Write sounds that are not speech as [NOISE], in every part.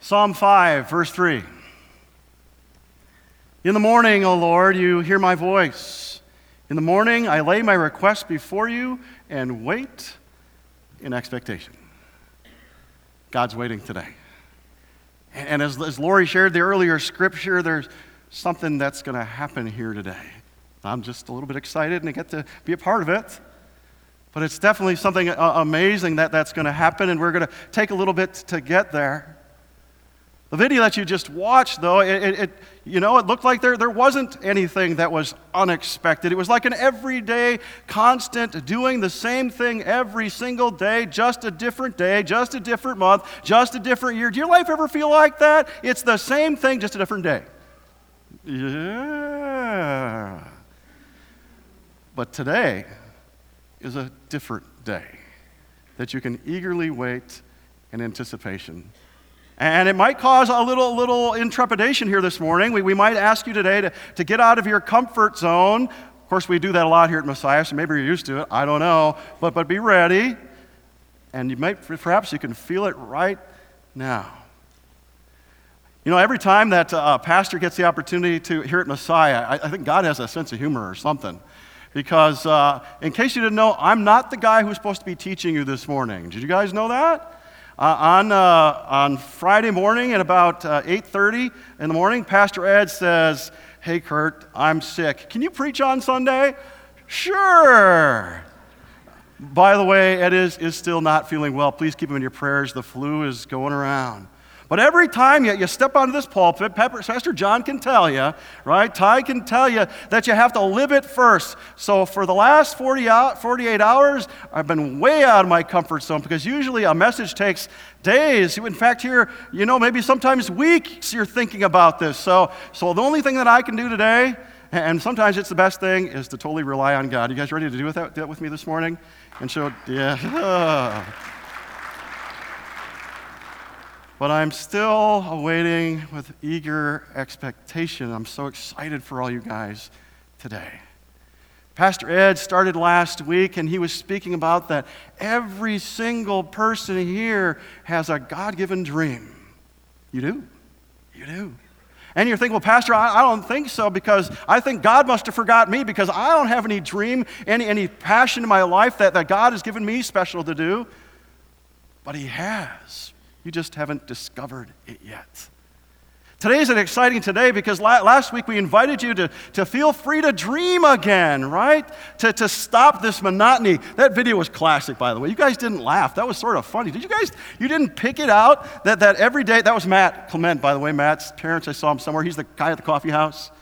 Psalm 5, verse 3. In the morning, O Lord, you hear my voice. In the morning, I lay my request before you and wait in expectation. God's waiting today. And as, as Lori shared the earlier scripture, there's something that's going to happen here today. I'm just a little bit excited and I get to be a part of it. But it's definitely something uh, amazing that that's going to happen, and we're going to take a little bit to get there. The video that you just watched, though, it, it, you know, it looked like there, there wasn't anything that was unexpected. It was like an everyday, constant, doing the same thing every single day, just a different day, just a different month, just a different year. Do your life ever feel like that? It's the same thing, just a different day. Yeah. But today is a different day that you can eagerly wait in anticipation and it might cause a little, little intrepidation here this morning. We, we might ask you today to, to get out of your comfort zone. Of course, we do that a lot here at Messiah, so maybe you're used to it. I don't know. But, but be ready. And you might, perhaps you can feel it right now. You know, every time that a pastor gets the opportunity to hear at Messiah, I, I think God has a sense of humor or something. Because, uh, in case you didn't know, I'm not the guy who's supposed to be teaching you this morning. Did you guys know that? Uh, on, uh, on Friday morning at about uh, 8.30 in the morning, Pastor Ed says, hey, Kurt, I'm sick. Can you preach on Sunday? Sure. By the way, Ed is, is still not feeling well. Please keep him in your prayers. The flu is going around. But every time you, you step onto this pulpit, Pastor John can tell you, right? Ty can tell you that you have to live it first. So for the last 40 out, 48 hours, I've been way out of my comfort zone because usually a message takes days. In fact, here, you know, maybe sometimes weeks you're thinking about this. So, so the only thing that I can do today, and sometimes it's the best thing, is to totally rely on God. You guys ready to do that, that with me this morning? And so, yeah. [LAUGHS] But I'm still awaiting with eager expectation. I'm so excited for all you guys today. Pastor Ed started last week and he was speaking about that every single person here has a God given dream. You do? You do. And you're thinking, well, Pastor, I, I, don't think so because I think God must have forgot me because I don't have any dream, any, any passion in my life that, that God has given me special to do. But He has. You just haven't discovered it yet. Today is an exciting today because last week we invited you to, to feel free to dream again, right? To, to stop this monotony. That video was classic, by the way. You guys didn't laugh. That was sort of funny. Did you guys, you didn't pick it out that, that every day, that was Matt Clement, by the way. Matt's parents, I saw him somewhere. He's the guy at the coffee house.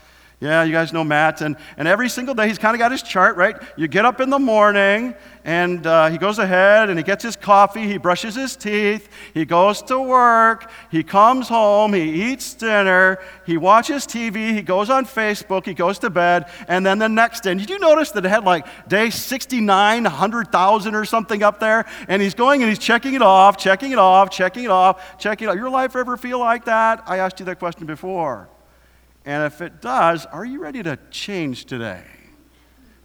Yeah, you guys know Matt. And, and every single day, he's kind of got his chart, right? You get up in the morning, and uh, he goes ahead and he gets his coffee, he brushes his teeth, he goes to work, he comes home, he eats dinner, he watches TV, he goes on Facebook, he goes to bed, and then the next day, did you notice that it had like day 69, 100,000 or something up there? And he's going and he's checking it off, checking it off, checking it off, checking it off. Your life ever feel like that? I asked you that question before. And if it does, are you ready to change today?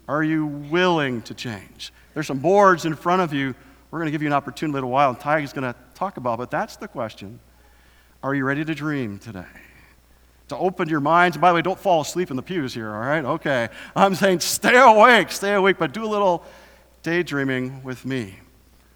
Are you willing to change? There's some boards in front of you. We're going to give you an opportunity in a little while, and Ty is going to talk about, but that's the question. Are you ready to dream today? To open your minds. And by the way, don't fall asleep in the pews here, all right? Okay. I'm saying stay awake, stay awake, but do a little daydreaming with me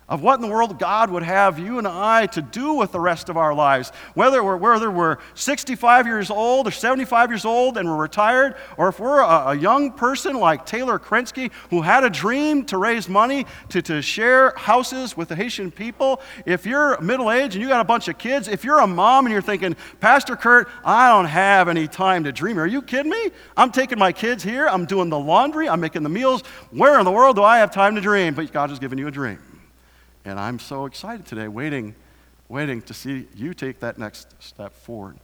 of what in the world God would have you and I to do with the rest of our lives. Whether we're, whether we're 65 years old or 75 years old and we're retired, or if we're a, a young person like Taylor Krensky who had a dream to raise money to, to share houses with the Haitian people, if you're middle aged and you got a bunch of kids, if you're a mom and you're thinking, Pastor Kurt, I don't have any time to dream. Are you kidding me? I'm taking my kids here, I'm doing the laundry, I'm making the meals. Where in the world do I have time to dream? But God has given you a dream. And I'm so excited today, waiting, waiting to see you take that next step forward.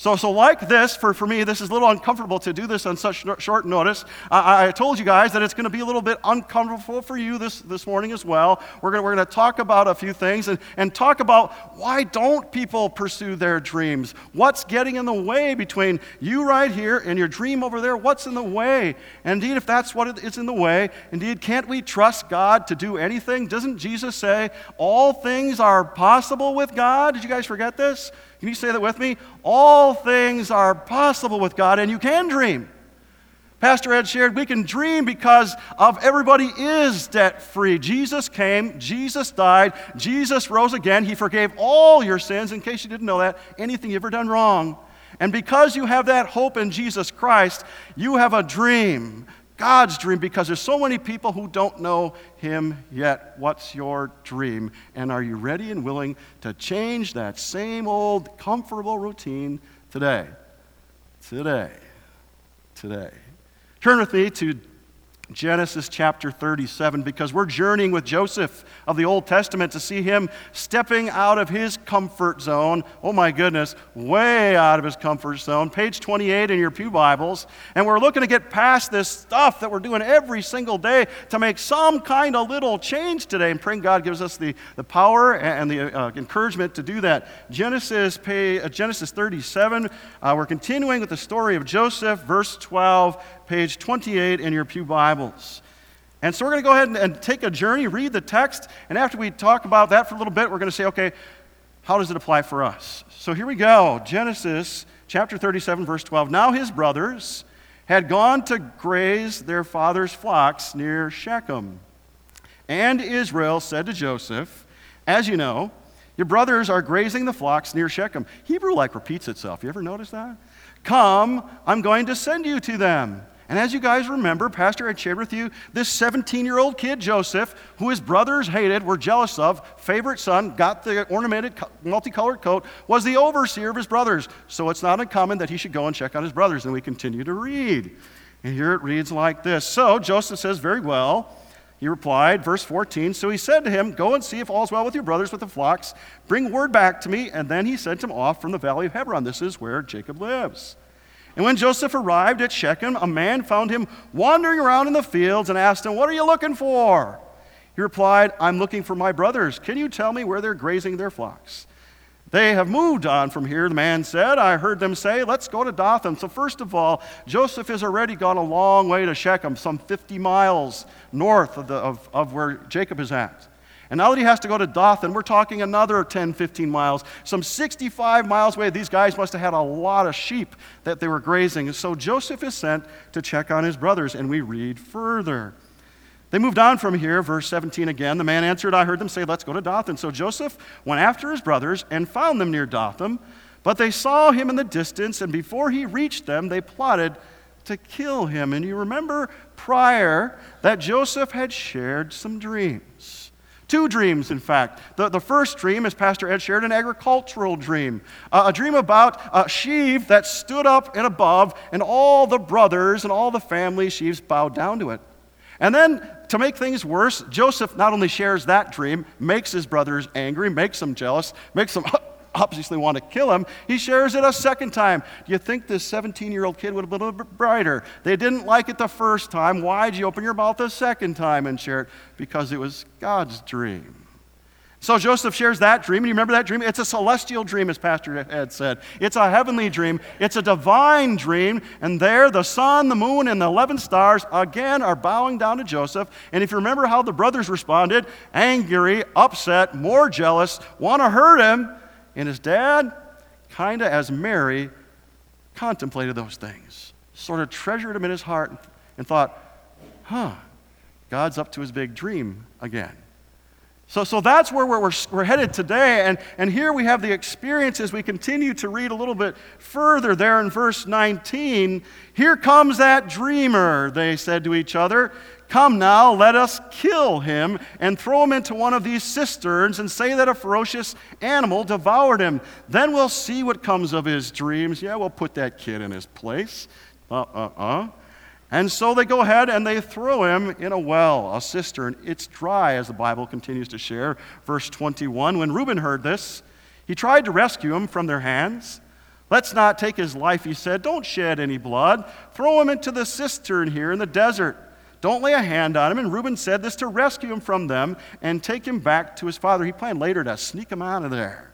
So, so like this, for, for me, this is a little uncomfortable to do this on such short notice. I, I told you guys that it's going to be a little bit uncomfortable for you this, this morning as well. We're going we're to talk about a few things and, and talk about why don't people pursue their dreams? What's getting in the way between you right here and your dream over there? What's in the way? Indeed, if that's what is in the way, indeed, can't we trust God to do anything? Doesn't Jesus say all things are possible with God? Did you guys forget this? Can you say that with me? All things are possible with God, and you can dream. Pastor Ed shared, we can dream because of everybody is debt free. Jesus came, Jesus died, Jesus rose again. He forgave all your sins, in case you didn't know that, anything you've ever done wrong. And because you have that hope in Jesus Christ, you have a dream. God's dream because there's so many people who don't know Him yet. What's your dream? And are you ready and willing to change that same old comfortable routine today? Today. Today. Turn with me to Genesis chapter 37 because we're journeying with Joseph of the Old Testament to see him stepping out of his comfort zone. Oh my goodness, way out of his comfort zone. Page 28 in your Pew Bibles. And we're looking to get past this stuff that we're doing every single day to make some kind of little change today. And praying God gives us the, the power and the uh, encouragement to do that. Genesis, pay, uh, Genesis 37, uh, we're continuing with the story of Joseph, verse 12 page 28 in your Pew Bibles. And so we're going to go ahead and, and, take a journey, read the text, and after we talk about that for a little bit, we're going to say, okay, how does it apply for us? So here we go Genesis chapter 37, verse 12. Now his brothers had gone to graze their father's flocks near Shechem. And Israel said to Joseph, As you know, your brothers are grazing the flocks near Shechem. Hebrew like repeats itself. You ever notice that? Come, I'm going to send you to them. And as you guys remember, Pastor had shared with you this 17 year old kid, Joseph, who his brothers hated, were jealous of, favorite son, got the ornamented, multicolored coat, was the overseer of his brothers. So it's not uncommon that he should go and check on his brothers. And we continue to read. And here it reads like this So Joseph says, Very well. He replied, verse 14, So he said to him, Go and see if all's well with your brothers with the flocks. Bring word back to me. And then he sent him off from the valley of Hebron. This is where Jacob lives. And when Joseph arrived at Shechem, a man found him wandering around in the fields and asked him, What are you looking for? He replied, I'm looking for my brothers. Can you tell me where they're grazing their flocks? They have moved on from here, the man said. I heard them say, Let's go to Dothan. So, first of all, Joseph has already gone a long way to Shechem, some 50 miles north of, the, of, of where Jacob is at. And now that he has to go to Dothan, we're talking another 10, 15 miles, some 65 miles away. These guys must have had a lot of sheep that they were grazing. So Joseph is sent to check on his brothers, and we read further. They moved on from here, verse 17 again. The man answered, I heard them say, Let's go to Dothan. So Joseph went after his brothers and found them near Dothan. But they saw him in the distance, and before he reached them, they plotted to kill him. And you remember prior that Joseph had shared some dreams. Two dreams, in fact. The, the first dream, as Pastor Ed shared, an agricultural dream. Uh, a dream about a sheaf that stood up and above, and all the brothers and all the family sheaves bowed down to it. And then, to make things worse, Joseph not only shares that dream, makes his brothers angry, makes them jealous, makes them [LAUGHS] obviously want to kill him. He shares it a second time. Do you think this 17 year old kid would have been a little bit brighter? They didn't like it the first time. Why'd you open your mouth the second time and share it? Because it was God's dream. So Joseph shares that dream. And you remember that dream? It's a celestial dream, as Pastor Ed said. It's a heavenly dream. It's a divine dream. And there, the sun, the moon, and the 11 stars again are bowing down to Joseph. And if you remember how the brothers responded angry, upset, more jealous, want to hurt him. And his dad, kind of as Mary, contemplated those things, sort of treasured them in his heart and thought, huh, God's up to his big dream again. So, so that's where we're, we're, headed today. And, and here we have the experience as we continue to read a little bit further there in verse 19. Here comes that dreamer, they said to each other. Come now, let us kill him and throw him into one of these cisterns and say that a ferocious animal devoured him. Then we'll see what comes of his dreams. Yeah, we'll put that kid in his place. Uh uh uh. And so they go ahead and they throw him in a well, a cistern. It's dry, as the Bible continues to share. Verse 21 When Reuben heard this, he tried to rescue him from their hands. Let's not take his life, he said. Don't shed any blood. Throw him into the cistern here in the desert. Don't lay a hand on him. And Reuben said this to rescue him from them and take him back to his father. He planned later to sneak him out of there.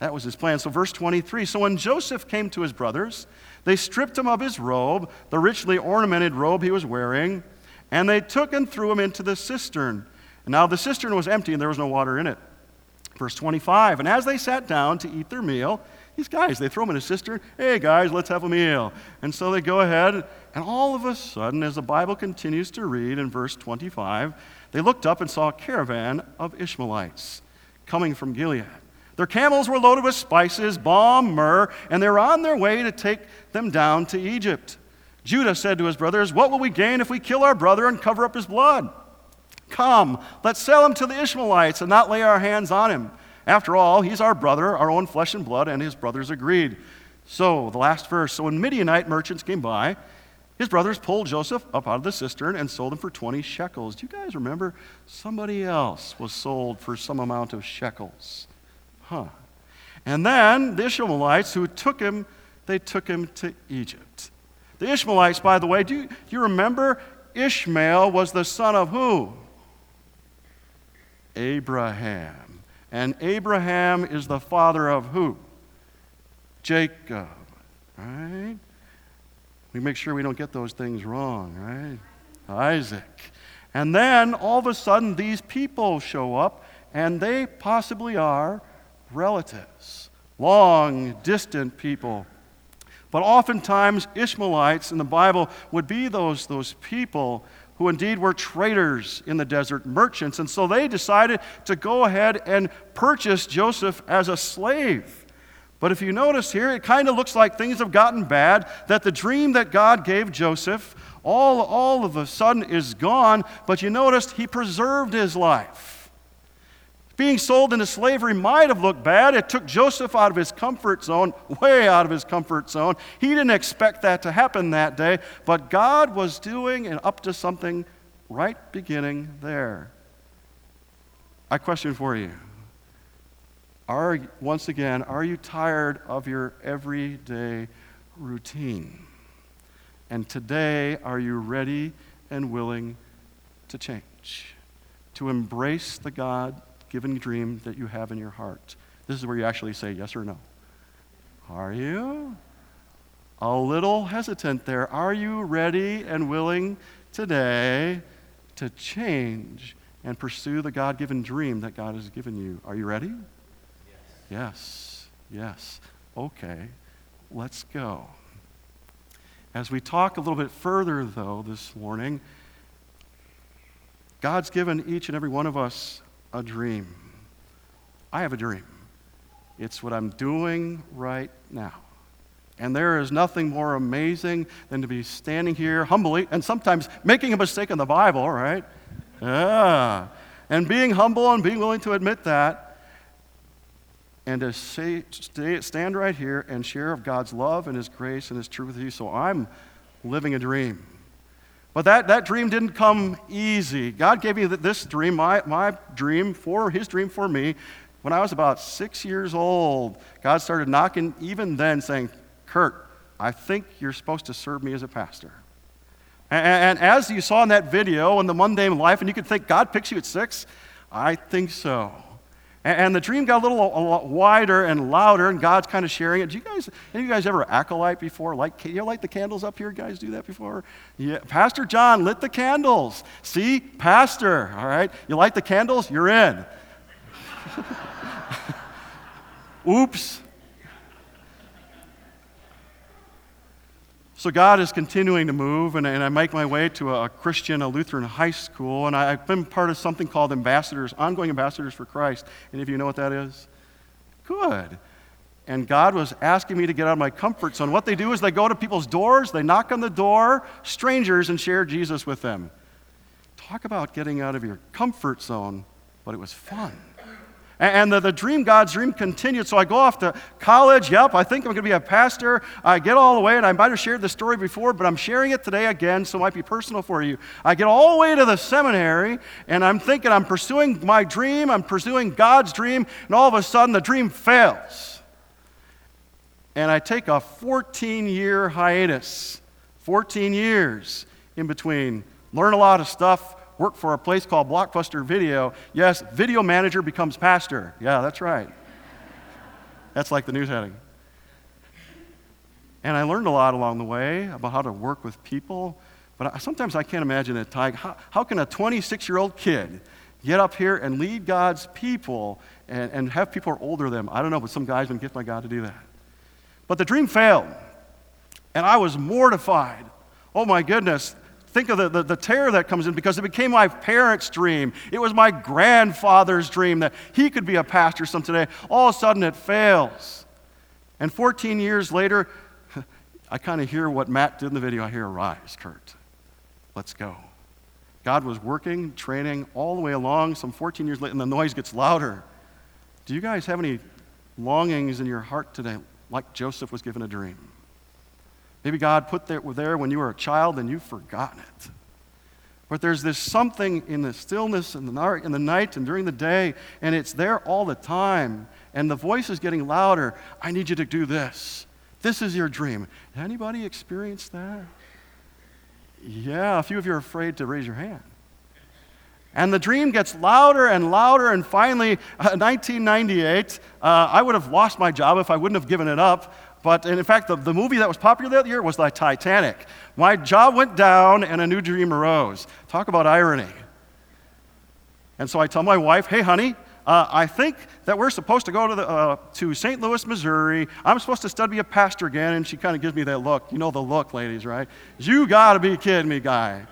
That was his plan. So, verse 23 So when Joseph came to his brothers, they stripped him of his robe, the richly ornamented robe he was wearing, and they took and threw him into the cistern. And now the cistern was empty and there was no water in it. Verse 25 And as they sat down to eat their meal, these guys, they throw them in a cistern. Hey, guys, let's have a meal. And so they go ahead, and all of a sudden, as the Bible continues to read in verse 25, they looked up and saw a caravan of Ishmaelites coming from Gilead. Their camels were loaded with spices, balm, myrrh, and they were on their way to take them down to Egypt. Judah said to his brothers, What will we gain if we kill our brother and cover up his blood? Come, let's sell him to the Ishmaelites and not lay our hands on him. After all, he's our brother, our own flesh and blood, and his brothers agreed. So, the last verse. So, when Midianite merchants came by, his brothers pulled Joseph up out of the cistern and sold him for 20 shekels. Do you guys remember? Somebody else was sold for some amount of shekels. Huh. And then the Ishmaelites who took him, they took him to Egypt. The Ishmaelites, by the way, do you, do you remember Ishmael was the son of who? Abraham. And Abraham is the father of who? Jacob. Right? We make sure we don't get those things wrong, right? Isaac. And then all of a sudden, these people show up, and they possibly are relatives, long, distant people. But oftentimes, Ishmaelites in the Bible would be those, those people who indeed were traders in the desert, merchants. And so they decided to go ahead and purchase Joseph as a slave. But if you notice here, it kind of looks like things have gotten bad, that the dream that God gave Joseph all, all of a sudden is gone. But you noticed he preserved his life. Being sold into slavery might have looked bad. It took Joseph out of his comfort zone, way out of his comfort zone. He didn't expect that to happen that day, but God was doing and up to something right beginning there. I question for you. Are, once again, are you tired of your everyday routine? And today, are you ready and willing to change? To embrace the God given dream that you have in your heart? This is where you actually say yes or no. Are you? A little hesitant there. Are you ready and willing today to change and pursue the God given dream that God has given you? Are you ready? Yes. Yes. Yes. Okay. Let's go. As we talk a little bit further, though, this morning, God's given each and every one of us a dream. I have a dream. It's what I'm doing right now. And there is nothing more amazing than to be standing here humbly and sometimes making a mistake in the Bible, right? Yeah. And being humble and being willing to admit that and to say, stay, stand right here and share of God's love and His grace and His truth with you. So I'm living a dream. But that, that dream didn't come easy. God gave me this dream, my, my dream, for his dream for me. When I was about six years old, God started knocking, even then, saying, Kurt, I think you're supposed to serve me as a pastor. And, and as you saw in that video in the mundane life, and you could think, God picks you at six, I think so. And the dream got a little wider and louder, and God's kind of sharing it. Do you guys, any of you guys ever acolyte before? Like, you light the candles up here? Guys do that before? Yeah. Pastor John lit the candles. See, Pastor, all right? You light the candles, you're in. [LAUGHS] Oops. So God is continuing to move, and, and I make my way to a, a Christian, a Lutheran high school, and I, have been part of something called Ambassadors, Ongoing Ambassadors for Christ. Any of you know what that is? Good. And God was asking me to get out of my comfort zone. What they do is they go to people's doors, they knock on the door, strangers, and share Jesus with them. Talk about getting out of your comfort zone, but it was fun. And the, the dream, God's dream continued. So I go off to college. Yep, I think I'm going to be a pastor. I get all the way, and I might have shared this story before, but I'm sharing it today again, so it might be personal for you. I get all the way to the seminary, and I'm thinking I'm pursuing my dream, I'm pursuing God's dream, and all of a sudden the dream fails. and I take a 14 year hiatus. 14 years in between. Learn a lot of stuff, work for a place called Blockbuster Video. Yes, video manager becomes pastor. Yeah, that's right. That's like the news heading. And I learned a lot along the way about how to work with people. But I, sometimes I can't imagine it, Ty. How, how can a 26 year old kid get up here and lead God's people and, and have people are older than them? I don't know, but some guy's been gifted by God to do that. But the dream failed. And I was mortified. Oh my goodness. Think of the, the, the, terror that comes in because it became my parents' dream. It was my grandfather's dream that he could be a pastor someday. All of a sudden it fails. And 14 years later, [LAUGHS] I kind of hear what Matt did in the video. I hear, Rise, Kurt. Let's go. God was working, training all the way along. Some 14 years later, and the noise gets louder. Do you guys have any longings in your heart today, like Joseph was given a dream? Maybe God put that there when you were a child and you've forgotten it. But there's this something in the stillness in the, in the night and during the day, and it's there all the time. And the voice is getting louder. I need you to do this. This is your dream. Anybody experienced that? Yeah, a few of you are afraid to raise your hand. And the dream gets louder and louder, and finally, uh, 1998, uh, I would have lost my job if I wouldn't have given it up. But in fact, the, the movie that was popular that year was the Titanic. My job went down and a new dream arose. Talk about irony. And so I tell my wife, hey, honey, uh, I think that we're supposed to go to, the, uh, to St. Louis, Missouri. I'm supposed to study a pastor again. And she kind of gives me that look. You know the look, ladies, right? You got to be kidding me, guy.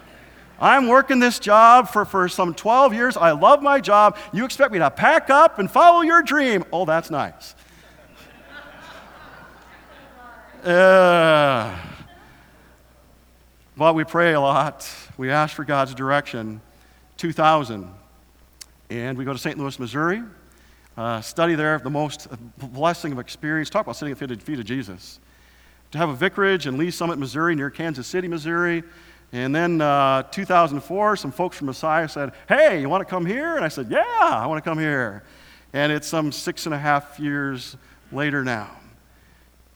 I'm working this job for, for some 12 years. I love my job. You expect me to pack up and follow your dream. Oh, that's nice. Uh, but we pray a lot. We ask for God's direction. 2000. And we go to St. Louis, Missouri. Uh, study there, the most blessing of experience. Talk about sitting at the feet of Jesus. To have a vicarage in Lee's Summit, Missouri, near Kansas City, Missouri. And then uh, 2004, some folks from Messiah said, Hey, you want to come here? And I said, Yeah, I want to come here. And it's some six and a half years later now.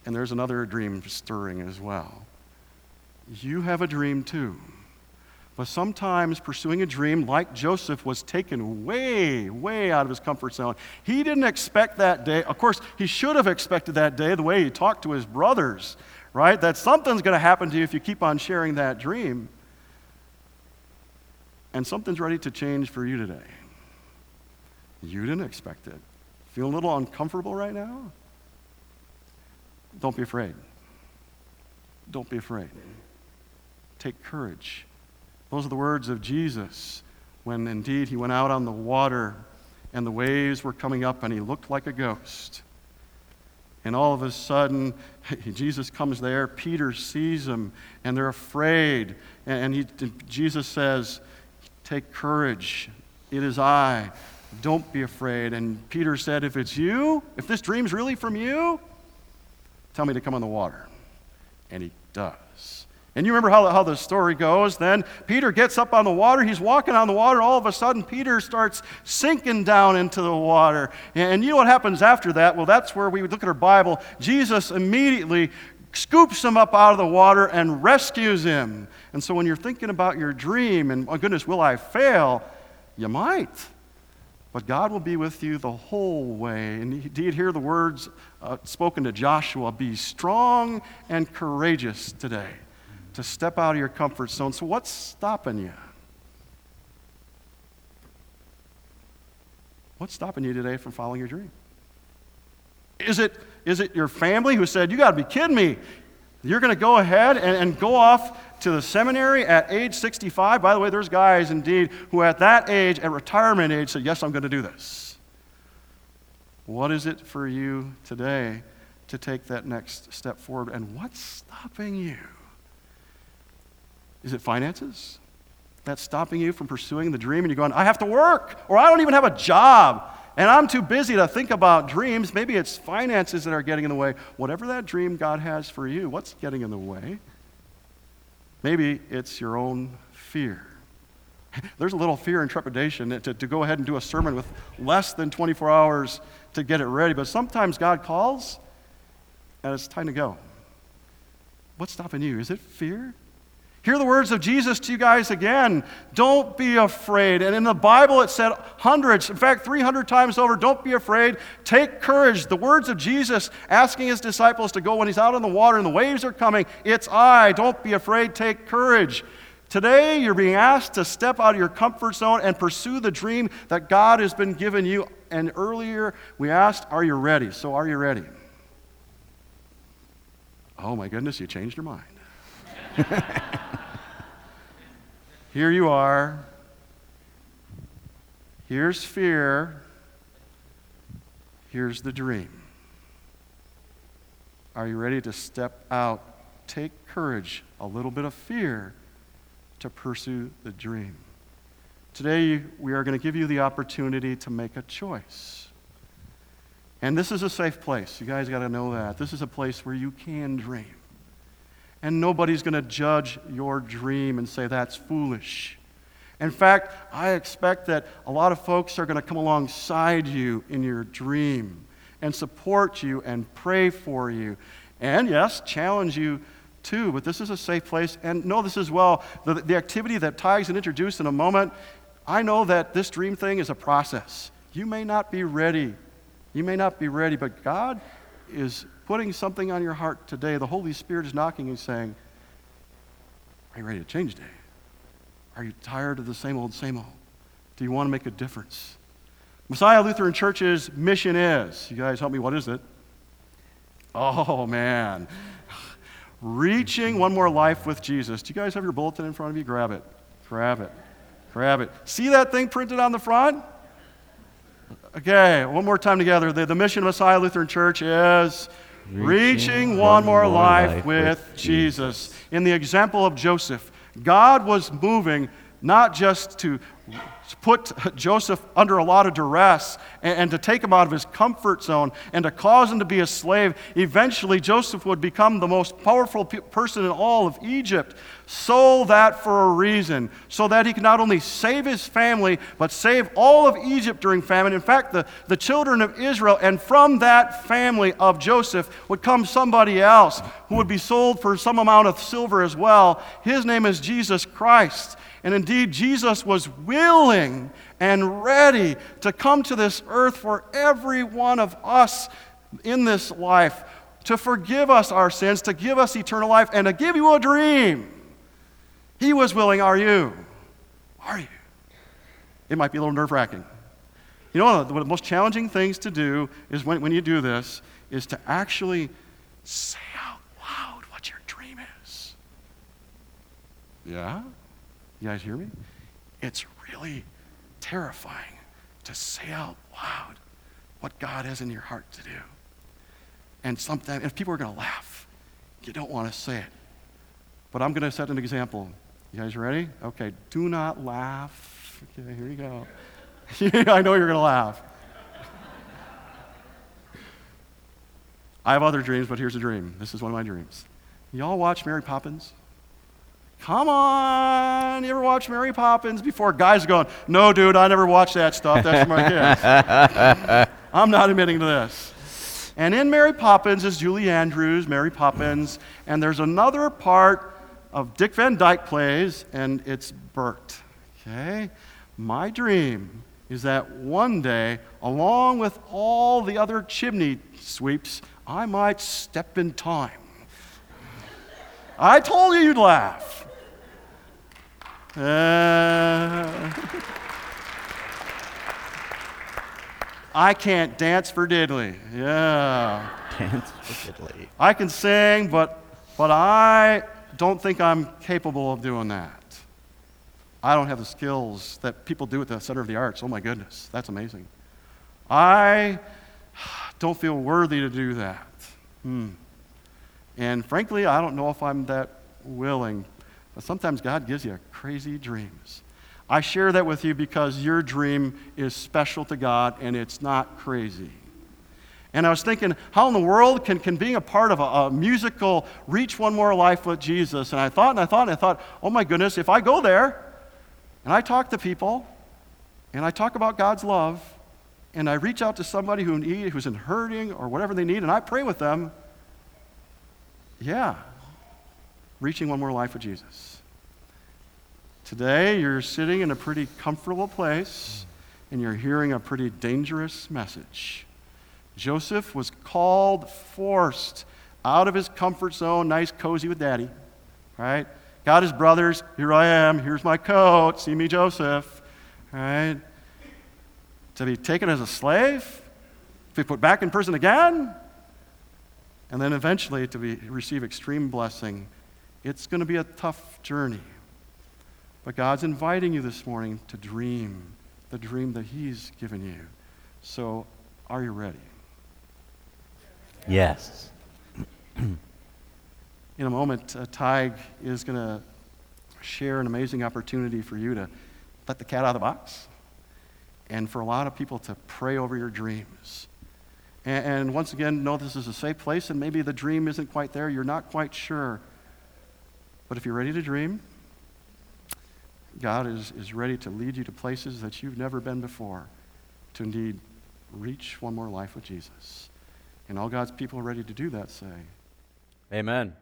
And there's another dream stirring as well. You have a dream too. But sometimes pursuing a dream, like Joseph, was taken way, way out of his comfort zone. He didn't expect that day. Of course, he should have expected that day the way he talked to his brothers, right? That something's going to happen to you if you keep on sharing that dream. And something's ready to change for you today. You didn't expect it. Feel a little uncomfortable right now? Don't be afraid. Don't be afraid. Take courage. Those are the words of Jesus when indeed he went out on the water and the waves were coming up and he looked like a ghost. And all of a sudden, [LAUGHS] Jesus comes there. Peter sees him, and they're afraid. And he, Jesus says, Take courage. It is I. Don't be afraid. And Peter said, If it's you, if this dream's really from you, Tell me to come on the water. And he does. And you remember how, how the story goes. Then Peter gets up on the water. He's walking on the water. All of a sudden, Peter starts sinking down into the water. And you know what happens after that? Well, that's where we look at our Bible. Jesus immediately scoops him up out of the water and rescues him. And so when you're thinking about your dream and, oh goodness, will I fail? You might. But God will be with you the whole way. And indeed, hear the words uh, spoken to Joshua be strong and courageous today to step out of your comfort zone. So, what's stopping you? What's stopping you today from following your dream? Is it, is it your family who said, You got to be kidding me? You're going to go ahead and, and go off to the seminary at age 65. By the way, there's guys indeed who at that age, at retirement age, said, Yes, I'm going to do this. What is it for you today to take that next step forward? And what's stopping you? Is it finances? That's stopping you from pursuing the dream, and you're going, I have to work, or I don't even have a job. And I'm too busy to think about dreams. Maybe it's finances that are getting in the way. Whatever that dream God has for you, what's getting in the way? Maybe it's your own fear. There's a little fear and trepidation to, to go ahead and do a sermon with less than 24 hours to get it ready. But sometimes God calls, and it's time to go. What's stopping you? Is it fear? Hear the words of Jesus to you guys again. Don't be afraid. And in the Bible, it said hundreds, in fact, 300 times over, don't be afraid. Take courage. The words of Jesus asking his disciples to go when he's out on the water and the waves are coming. It's I. Don't be afraid. Take courage. Today, you're being asked to step out of your comfort zone and pursue the dream that God has been given you. And earlier, we asked, Are you ready? So, are you ready? Oh my goodness, you changed your mind. [LAUGHS] Here you are. Here's fear. Here's the dream. Are you ready to step out? Take courage, a little bit of fear to pursue the dream. Today, we are going to give you the opportunity to make a choice. And this is a safe place. You guys got to know that. This is a place where you can dream. And nobody's going to judge your dream and say that's foolish. In fact, I expect that a lot of folks are going to come alongside you in your dream and support you and pray for you. And yes, challenge you too, but this is a safe place. And know this as well the, the activity that Ty's to introduce in a moment, I know that this dream thing is a process. You may not be ready. You may not be ready, but God is putting something on your heart today, the Holy Spirit is knocking and saying, Are you ready to change today? Are you tired of the same old, same old? Do you want to make a difference? Messiah Lutheran Church's mission is, you guys help me, what is it? Oh, man. Reaching one more life with Jesus. Do you guys have your bulletin in front of you? Grab it. Grab it. Grab it. See that thing printed on the front? Okay, one more time together. The, the mission of Messiah Lutheran Church is reaching one more life with Jesus. In the example of Joseph, God was moving not just to put Joseph under a lot of duress and, and, to take him out of his comfort zone and to cause him to be a slave. Eventually, Joseph would become the most powerful pe- person in all of Egypt. Sold that for a reason, so that he could not only save his family, but save all of Egypt during famine. In fact, the, the children of Israel, and from that family of Joseph would come somebody else who would be sold for some amount of silver as well. His name is Jesus Christ. And indeed, Jesus was willing and ready to come to this earth for every one of us in this life, to forgive us our sins, to give us eternal life, and to give you a dream. He was willing, are you? Are you? It might be a little nerve wracking. You know, one of the most challenging things to do is when, when you do this, is to actually say out loud what your dream is. Yeah? You guys hear me? It's really terrifying to say out loud what God has in your heart to do. And sometimes, if people are going to laugh, you don't want to say it. But I'm going to set an example. You guys ready? Okay, do not laugh. Okay, here you go. [LAUGHS] I know you're going to laugh. I have other dreams, but here's a dream. This is one of my dreams. Y'all watch Mary Poppins? Come on. You ever watch Mary Poppins before? Guys are going, no, dude, I never watched that stuff. That's for my kids. [LAUGHS] I'm not admitting to this. And in Mary Poppins is Julie Andrews, Mary Poppins, and there's another part of Dick Van Dyke plays, and it's Bert. Okay? My dream is that one day, along with all the other chimney sweeps, I might step in time. I told you you'd laugh. Uh, I can't dance for diddly. Yeah. Dance for diddly. I can sing, but, but I don't think I'm capable of doing that. I don't have the skills that people do at the Center of the Arts. Oh my goodness, that's amazing. I don't feel worthy to do that. Hmm. And frankly, I don't know if I'm that willing but sometimes God gives you crazy dreams. I share that with you because your dream is special to God and it's not crazy. And I was thinking, how in the world can, can being a part of a, a, musical reach one more life with Jesus? And I thought and I thought and I thought, oh my goodness, if I go there and I talk to people and I talk about God's love and I reach out to somebody who need, who's in hurting or whatever they need and I pray with them, Yeah, reaching one more life with Jesus. Today, you're sitting in a pretty comfortable place and you're hearing a pretty dangerous message. Joseph was called, forced out of his comfort zone, nice, cozy with daddy, right? Got his brothers, here I am, here's my coat, see me, Joseph, right? To be taken as a slave, to be put back in prison again, and then eventually to be, receive extreme blessing. It's going to be a tough journey. But God's inviting you this morning to dream the dream that He's given you. So, are you ready? Yes. In a moment, uh, Tig is going to share an amazing opportunity for you to let the cat out of the box and for a lot of people to pray over your dreams. And, and once again, know this is a safe place and maybe the dream isn't quite there. You're not quite sure. But if you're ready to dream, God is, is ready to lead you to places that you've never been before to indeed reach one more life with Jesus. And all God's people are ready to do that say, Amen.